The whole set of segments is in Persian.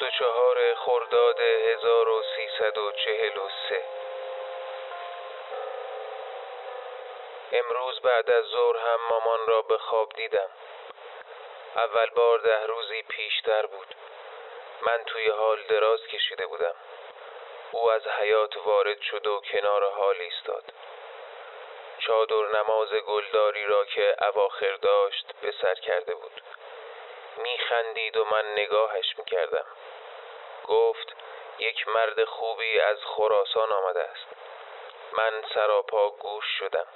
24 خرداد 1343 امروز بعد از ظهر هم مامان را به خواب دیدم. اول بار ده روزی پیشتر بود. من توی حال دراز کشیده بودم. او از حیات وارد شد و کنار حال ایستاد. چادر نماز گلداری را که اواخر داشت به سر کرده بود. میخندید و من نگاهش می‌کردم. گفت یک مرد خوبی از خراسان آمده است. من سراپا گوش شدم.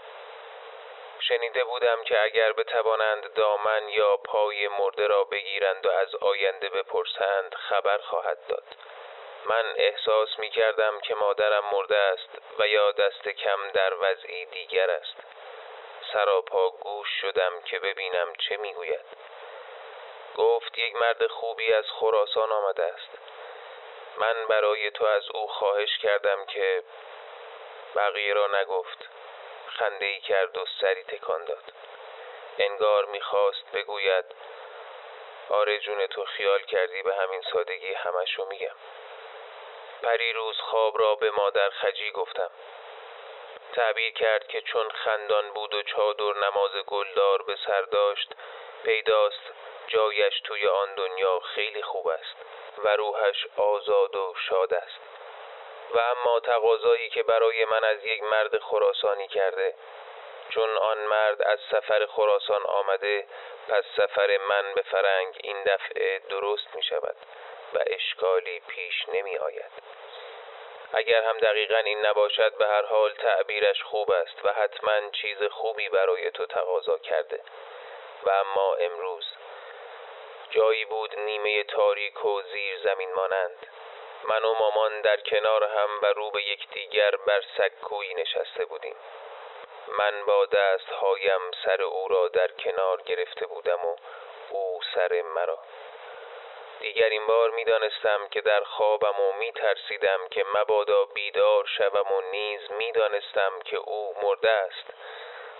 شنیده بودم که اگر بتوانند دامن یا پای مرده را بگیرند و از آینده بپرسند خبر خواهد داد. من احساس می کردم که مادرم مرده است و یا دست کم در وضعی دیگر است. سراپا گوش شدم که ببینم چه می‌گوید. گفت یک مرد خوبی از خراسان آمده است. من برای تو از او خواهش کردم که بقیه را نگفت. خنده ای کرد و سری تکان داد. انگار می‌خواست بگوید آره جون تو خیال کردی به همین سادگی همشو میگم. روز خواب را به مادر خجی گفتم. تعبیر کرد که چون خندان بود و چادر نماز گلدار به سر داشت پیداست. جایش توی آن دنیا خیلی خوب است و روحش آزاد و شاد است. و اما تقاضایی که برای من از یک مرد خراسانی کرده چون آن مرد از سفر خراسان آمده پس سفر من به فرنگ این دفعه درست می شود و اشکالی پیش نمی آید. اگر هم دقیقا این نباشد به هر حال تعبیرش خوب است و حتما چیز خوبی برای تو تقاضا کرده. و اما امروز جایی بود نیمه تاریک و زیر زمین مانند. من و مامان در کنار هم و رو به یکدیگر بر سکویی نشسته بودیم. من با دست هایم سر او را در کنار گرفته بودم و او سر مرا. دیگر این بار می دانستم که در خوابم و می ترسیدم که مبادا بیدار شوم و نیز می دانستم که او مرده است.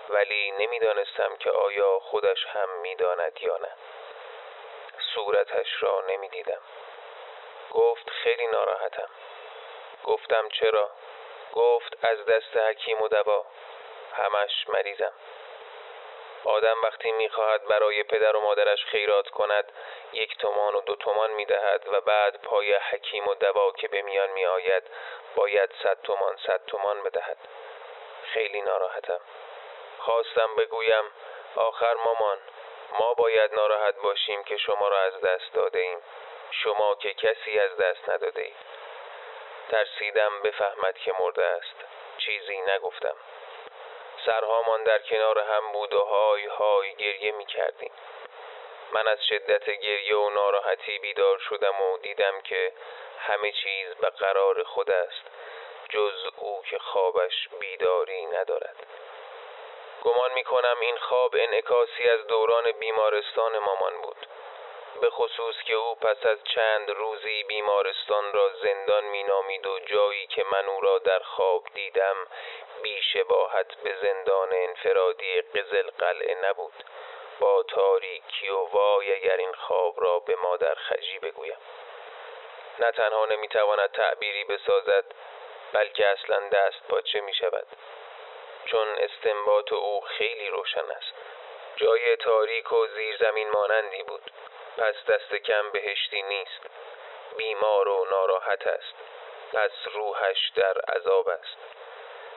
ولی نمی دانستم که آیا خودش هم می داند یا نه. صورتش را نمی دیدم گفت خیلی ناراحتم. گفتم چرا؟ گفت از دست حکیم و دوا. همش مریضم. آدم وقتی می‌خواهد برای پدر و مادرش خیرات کند یک تومان و دو تومان می‌دهد و بعد پای حکیم و دوا که به میان میآید باید صد تومان صد تومان بدهد. خیلی ناراحتم. خواستم بگویم آخر مامان ما باید ناراحت باشیم که شما را از دست داده ایم شما که کسی از دست نداده اید ترسیدم بفهمد که مرده است. چیزی نگفتم. سرهامان در کنار هم بود و های های گریه می کردیم. من از شدت گریه و ناراحتی بیدار شدم و دیدم که همه چیز به قرار خود است. جز او که خوابش بیداری ندارد. گمان می کنم این خواب انعکاسی از دوران بیمارستان مامان بود. به خصوص که او پس از چند روزی بیمارستان را زندان مینامید و جایی که من او را در خواب دیدم بیشباهت به زندان انفرادی قزل قلعه نبود. با تاریکی و وای اگر این خواب را به مادر خجی بگویم. نه تنها نمی‌تواند تعبیری بسازد بلکه اصلا دست پاچه می شود چون استنباط او خیلی روشن است. جای تاریک و زیرزمین مانندی بود. پس دست کم بهشتی نیست. بیمار و ناراحت است. پس روحش در عذاب است.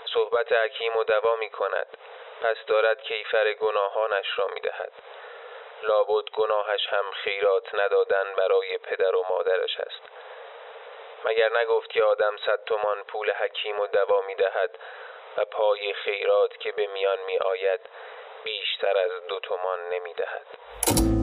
صحبت حکیم و دوا می کند. پس دارد کیفر گناهانش را می دهد. لابد گناهش هم خیرات ندادن برای پدر و مادرش است. مگر نگفت که آدم صد تومان پول حکیم و دوا می دهد؟ و پای خیرات که به میان می آید بیشتر از دو تومان نمی دهد